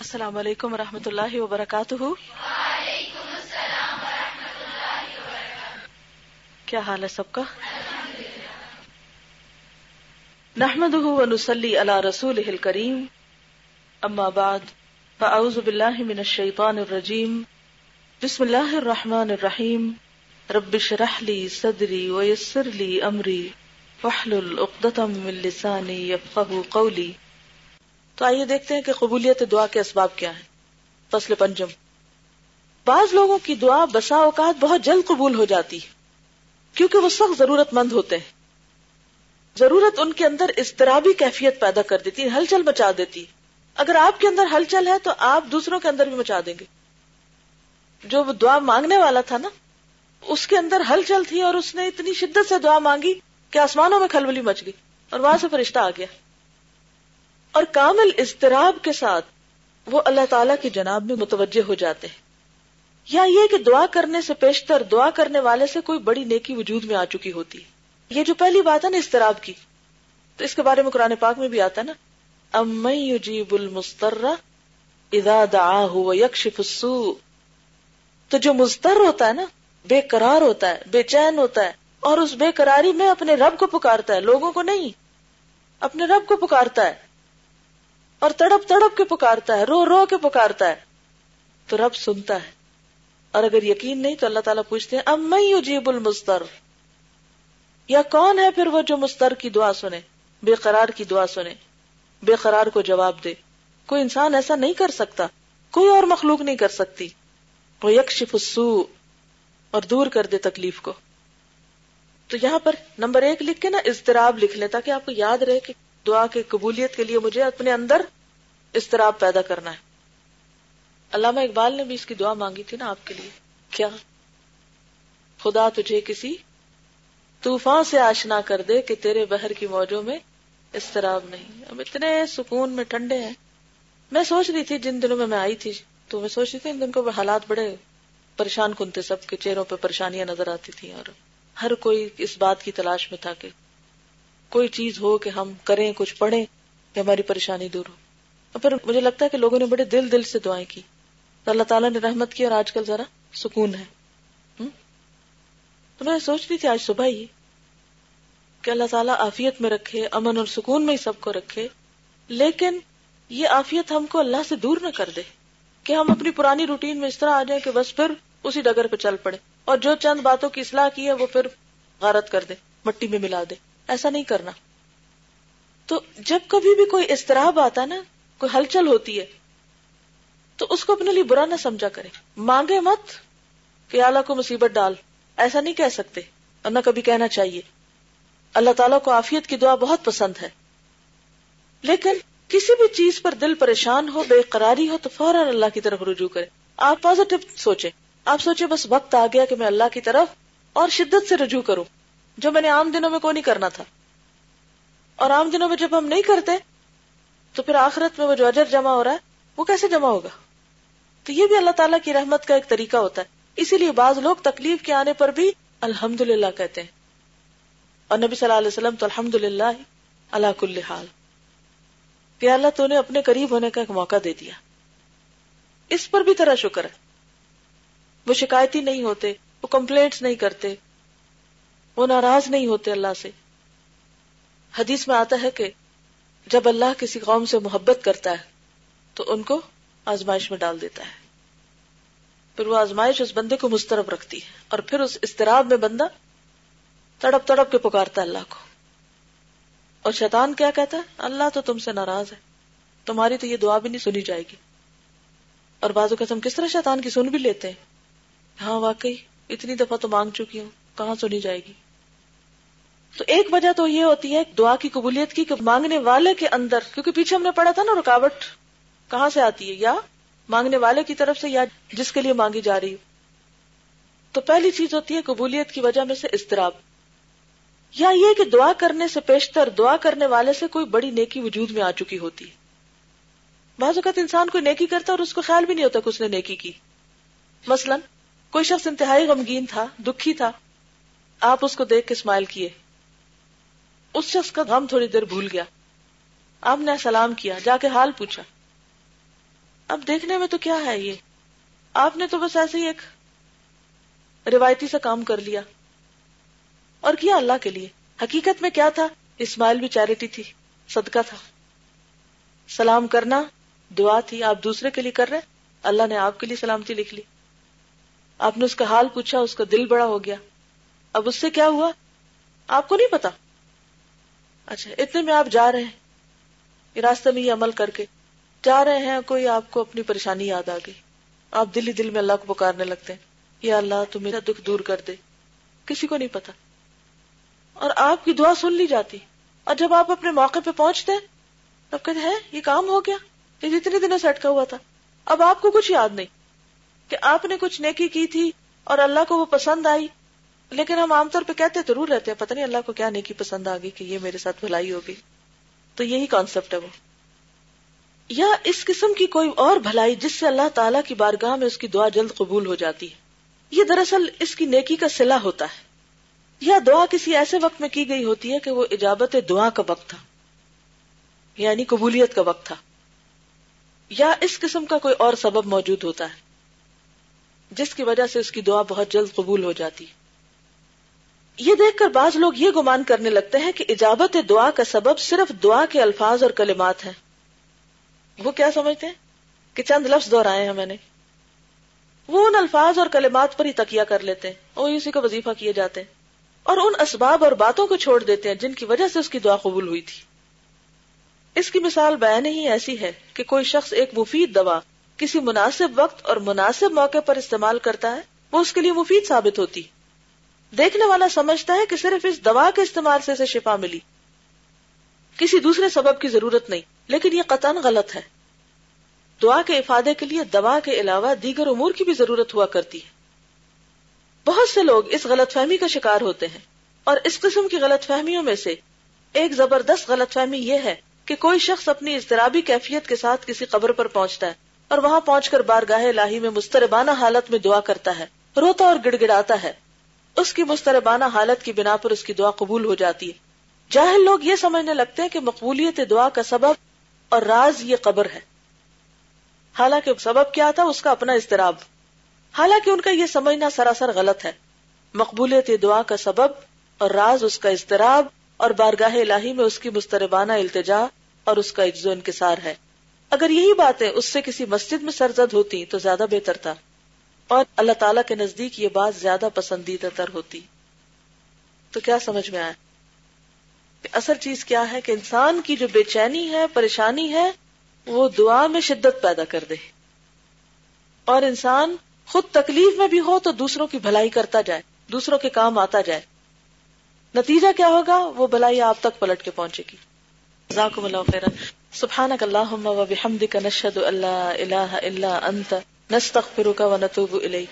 السلام علیکم و رحمۃ اللہ وبرکاتہ۔ کیا حال ہے سب کا؟ نحمد ونسلی علی رسول کریم اما بعد فاعوذ باللہ من الشیطان الرجیم۔ بسم اللہ الرحمن الرحیم۔ رب شرح لی صدری ویسر لی امری۔ وحلل اقدتم من لسانی یفقہ قولی۔ تو آئیے دیکھتے ہیں کہ قبولیت دعا کے اسباب کیا ہیں۔ فصل پنجم۔ بعض لوگوں کی دعا بسا اوقات بہت جلد قبول ہو جاتی کیونکہ وہ سخت ضرورت مند ہوتے ہیں۔ ضرورت ان کے اندر اضطرابی کیفیت پیدا کر دیتی ہلچل مچا دیتی اگر آپ کے اندر ہلچل ہے تو آپ دوسروں کے اندر بھی مچا دیں گے۔ جو دعا مانگنے والا تھا نا، اس کے اندر ہلچل تھی اور اس نے اتنی شدت سے دعا مانگی کہ آسمانوں میں کھلبلی مچ گئی اور وہاں سے فرشتہ آ گیا۔ اور کامل اضطراب کے ساتھ وہ اللہ تعالی کی جناب میں متوجہ ہو جاتے ہیں۔ یا یہ کہ دعا کرنے سے پیشتر، دعا کرنے والے سے کوئی بڑی نیکی وجود میں آ چکی ہوتی۔ ہے یہ جو پہلی بات ہے نا اضطراب کی، تو اس کے بارے میں قرآن پاک میں بھی آتا ہے نا۔ ام یجیب المستر اذا دعاہ ویکشف السوء۔ تو جو مستر ہوتا ہے نا، بے قرار ہوتا ہے، بے چین ہوتا ہے، اور اس بے قراری میں اپنے رب کو پکارتا ہے، لوگوں کو نہیں، اپنے رب کو پکارتا ہے۔ اور تڑپ تڑپ کے پکارتا ہے، رو رو کے پکارتا ہے۔ تو رب سنتا ہے۔ اور اگر یقین نہیں تو اللہ تعالیٰ پوچھتے ہیں اب میں اجیب المستر یا کون ہے پھر وہ جو مستر کی دعا سنے، بے قرار کی دعا سنے، بے قرار کو جواب دے؟ کوئی انسان ایسا نہیں کر سکتا، کوئی اور مخلوق نہیں کر سکتی۔ وہ یکشف السوء اور دور کر دے تکلیف کو۔ تو یہاں پر نمبر ایک لکھ کے نا اضطراب لکھ لے تاکہ آپ کو یاد رہے کہ دعا کے قبولیت کے لیے مجھے اپنے اندر استراب پیدا کرنا ہے۔ علامہ اقبال نے بھی اس کی دعا مانگی تھی نا آپ کے لیے۔ کیا؟ خدا تجھے کسی طوفان سے آشنا کر دے کہ تیرے بہر کی موجوں میں استراب نہیں۔ اب اتنے سکون میں ٹھنڈے ہیں۔ میں سوچ رہی تھی جن دنوں میں میں آئی تھی، تو میں سوچ رہی تھی ان دن کو حالات بڑے پریشان کن تھے، سب کے چہروں پہ پریشانیاں نظر آتی تھی اور ہر کوئی اس بات کی تلاش میں تھا کہ کوئی چیز ہو کہ ہم کریں، کچھ پڑھیں کہ ہماری پریشانی دور ہو۔ اور پھر مجھے لگتا ہے کہ لوگوں نے بڑے دل دل سے دعائیں کی۔ تو اللہ تعالیٰ نے رحمت کی اور آج کل ذرا سکون ہے۔ تو میں سوچ رہی تھی آج صبح ہی کہ اللہ تعالیٰ آفیت میں رکھے، امن اور سکون میں ہی سب کو رکھے۔ لیکن یہ آفیت ہم کو اللہ سے دور نہ کر دے کہ ہم اپنی پرانی روٹین میں اس طرح آ جائیں کہ بس پھر اسی ڈگر پہ چل پڑے۔ اور جو چند باتوں کی اصلاح کی ہے وہ پھر غارت کر دے، مٹی میں ملا دے۔ ایسا نہیں کرنا۔ تو جب کبھی بھی کوئی استراب آتا نا، کوئی ہلچل ہوتی ہے، تو اس کو اپنے لیے برا نہ سمجھا کرے۔ مانگے مت کہ اللہ کو مصیبت ڈال۔ ایسا نہیں کہہ سکتے، اور نہ کبھی کہنا چاہیے۔ اللہ تعالیٰ کو آفیت کی دعا بہت پسند ہے۔ لیکن کسی بھی چیز پر دل پریشان ہو، بے قراری ہو، تو فوراً اللہ کی طرف رجوع کرے۔ آپ پازیٹو سوچے آپ سوچے بس وقت آ گیا کہ میں اللہ کی طرف اور شدت سے رجوع کروں۔ جو میں نے عام دنوں میں کو نہیں کرنا تھا۔ اور عام دنوں میں جب ہم نہیں کرتے، تو پھر آخرت میں وہ جو اجر جمع ہو رہا ہے، وہ کیسے جمع ہوگا؟ تو یہ بھی اللہ تعالیٰ کی رحمت کا ایک طریقہ ہوتا ہے۔ اسی لیے بعض لوگ تکلیف کے آنے پر بھی الحمد للہ کہتے ہیں۔ اور نبی صلی اللہ علیہ وسلم تو الحمد للہ اللہ کل حال۔ کہ اللہ تو نے اپنے قریب ہونے کا ایک موقع دے دیا۔ اس پر بھی طرح شکر ہے۔ وہ شکایتی نہیں ہوتے، وہ کمپلینٹس نہیں کرتے۔ وہ ناراض نہیں ہوتے اللہ سے۔ حدیث میں آتا ہے کہ جب اللہ کسی قوم سے محبت کرتا ہے تو ان کو آزمائش میں ڈال دیتا ہے۔ پھر وہ آزمائش اس بندے کو مسترب رکھتی ہے اور پھر اس استراب میں بندہ تڑپ تڑپ کے پکارتا ہے اللہ کو۔ اور شیطان کیا کہتا ہے؟ اللہ تو تم سے ناراض ہے۔ تمہاری تو یہ دعا بھی نہیں سنی جائے گی۔ اور بازو قسم کس طرح شیطان کی سن بھی لیتے ہیں؟ ہاں واقعی، اتنی دفعہ تو مانگ چکی ہوں، کہاں سنی جائے گی؟ تو ایک وجہ تو یہ ہوتی ہے دعا کی قبولیت کی کہ مانگنے والے کے اندر، کیونکہ پیچھے ہم نے پڑھا تھا نا رکاوٹ، کہاں سے آتی ہے؟ یا مانگنے والے کی طرف سے یا جس کے لیے مانگی جا رہی تو پہلی چیز ہوتی ہے قبولیت کی وجہ میں سے استراب یا یہ کہ دعا کرنے سے پیشتر، دعا کرنے والے سے کوئی بڑی نیکی وجود میں آ چکی ہوتی۔ ہے بعض اوقات انسان کوئی نیکی کرتا اور اس کو خیال بھی نہیں ہوتا کہ اس نے نیکی کی۔ مثلا، کوئی شخص انتہائی غمگین تھا، دکھی تھا، آپ اس کو دیکھ کے اسمائل کیے۔ اس شخص کا غم تھوڑی دیر بھول گیا۔ آپ نے سلام کیا، جا کے حال پوچھا۔ اب دیکھنے میں تو کیا ہے یہ؟ آپ نے تو بس ایسے ہی ایک روایتی سے کام کر لیا۔ اور کیا اللہ کے لیے؟ حقیقت میں کیا تھا؟ اسماعیل بھی چیریٹی تھی، صدقہ تھا۔ سلام کرنا، دعا تھی، آپ دوسرے کے لیے کر رہے؟ اللہ نے آپ کے لیے سلامتی لکھ لی۔ آپ نے اس کا حال پوچھا، اس کا دل بڑا ہو گیا۔ اب اس سے کیا ہوا؟ آپ کو نہیں پتا۔ اچھا اتنے میں آپ جا رہے ہیں راستے میں یہ عمل کر کے جا رہے ہیں، کوئی آپ کو اپنی پریشانی یاد آ گئی آپ دل ہی دل میں اللہ کو پکارنے لگتے ہیں، یا اللہ تو میرا دکھ دور کر دے، کسی کو نہیں پتا۔ اور آپ کی دعا سن لی جاتی۔ اور جب آپ اپنے موقع پہ پہنچتے تب کہتے ہیں، یہ کام ہو گیا، یہ جتنے دنوں سے اٹکا ہوا تھا۔ اب آپ کو کچھ یاد نہیں کہ آپ نے کچھ نیکی کی تھی اور اللہ کو وہ پسند آئی۔ لیکن ہم عام طور پہ کہتے ضرور رہتے ہیں، پتہ نہیں اللہ کو کیا نیکی پسند آ گئی کہ یہ میرے ساتھ بھلائی ہوگی۔ تو یہی کانسیپٹ ہے وہ۔ یا اس قسم کی کوئی اور بھلائی جس سے اللہ تعالیٰ کی بارگاہ میں اس کی دعا جلد قبول ہو جاتی ہے۔ یہ دراصل اس کی نیکی کا سلا ہوتا ہے۔ یا دعا کسی ایسے وقت میں کی گئی ہوتی ہے کہ وہ اجابت دعا کا وقت تھا۔ یعنی قبولیت کا وقت تھا۔ یا اس قسم کا کوئی اور سبب موجود ہوتا ہے، جس کی وجہ سے اس کی دعا بہت جلد قبول ہو جاتی یہ دیکھ کر بعض لوگ یہ گمان کرنے لگتے ہیں کہ اجابت دعا کا سبب صرف دعا کے الفاظ اور کلمات ہیں۔ وہ کیا سمجھتے ہیں؟ کہ چند لفظ دہرائے ہیں میں نے۔ وہ ان الفاظ اور کلمات پر ہی تکیہ کر لیتے ہیں۔ وہ اسی کا وظیفہ کیے جاتے ہیں۔ اور ان اسباب اور باتوں کو چھوڑ دیتے ہیں جن کی وجہ سے اس کی دعا قبول ہوئی تھی۔ اس کی مثال بیان ہی ایسی ہے کہ کوئی شخص ایک مفید دوا کسی مناسب وقت اور مناسب موقع پر استعمال کرتا ہے، وہ اس کے لیے مفید ثابت ہوتی۔ دیکھنے والا سمجھتا ہے کہ صرف اس دوا کے استعمال سے اسے شفا ملی۔ کسی دوسرے سبب کی ضرورت نہیں، لیکن یہ قطن غلط ہے۔ دعا کے افادے کے لیے دوا کے علاوہ دیگر امور کی بھی ضرورت ہوا کرتی ہے۔ بہت سے لوگ اس غلط فہمی کا شکار ہوتے ہیں، اور اس قسم کی غلط فہمیوں میں سے ایک زبردست غلط فہمی یہ ہے کہ کوئی شخص اپنی اضطرابی کیفیت کے ساتھ کسی قبر پر پہنچتا ہے اور وہاں پہنچ کر بارگاہ الہی میں مستربانہ حالت میں دعا کرتا ہے، روتا اور گڑ گڑاتا ہے۔ اس کی مستربانہ حالت کی بنا پر اس کی دعا قبول ہو جاتی ہے۔ جاہل لوگ یہ سمجھنے لگتے ہیں کہ مقبولیت دعا کا سبب اور راز یہ قبر ہے۔ حالانکہ سبب کیا تھا؟ اس کا اپنا اضطراب۔ حالانکہ ان کا یہ سمجھنا سراسر غلط ہے۔ مقبولیت دعا کا سبب اور راز اس کا اضطراب اور بارگاہ الہی میں اس کی مستربانہ التجا اور اس کا اجزو انکسار ہے۔ اگر یہی باتیں اس سے کسی مسجد میں سرزد ہوتی تو زیادہ بہتر تھا۔ اور اللہ تعالیٰ کے نزدیک یہ بات زیادہ پسندیدہ تر ہوتی۔ تو کیا سمجھ میں آیا؟ کہ اصل چیز کیا ہے کہ انسان کی جو بے چینی ہے، پریشانی ہے، وہ دعا میں شدت پیدا کر دے۔ اور انسان خود تکلیف میں بھی ہو تو دوسروں کی بھلائی کرتا جائے، دوسروں کے کام آتا جائے۔ نتیجہ کیا ہوگا؟ وہ بھلائی آپ تک پلٹ کے پہنچے گی۔ جزاکم اللہ خیرا۔ سبحانک اللہم و بحمدک، نشہد اللہ الہ الا انت۔ نستغفرک و نتوب الیک.